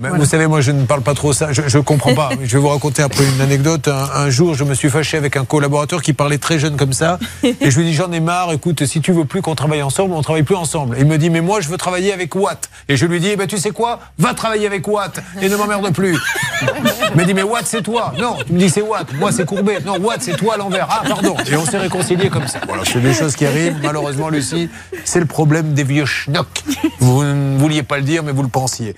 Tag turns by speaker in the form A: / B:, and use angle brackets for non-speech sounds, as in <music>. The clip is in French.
A: Vous savez, moi, je ne parle pas trop ça. Je, je comprends pas. <laughs> je vais vous raconter après une anecdote. Un, jour, je me suis fâché avec un collaborateur qui parlait très jeune comme ça. <laughs> Et je lui dis, j'en ai marre. Écoute, si tu veux plus qu'on travaille ensemble, on travaille plus ensemble. Et il me dit, mais moi, je veux travailler avec Watt. Et je lui dis, eh ben, tu sais quoi? Va travailler avec Watt et ne m'emmerde plus. Il me dit, mais Watt, c'est toi. Non, tu me dis, c'est Watt. Moi, c'est Courbet. Non, Watt, c'est toi à l'envers. Ah, pardon. Et on s'est réconcilié comme ça. Voilà, c'est des choses qui arrivent. Malheureusement, Lucie, c'est le problème des vieux schnocks. Vous ne vouliez pas le dire, mais vous le pensiez.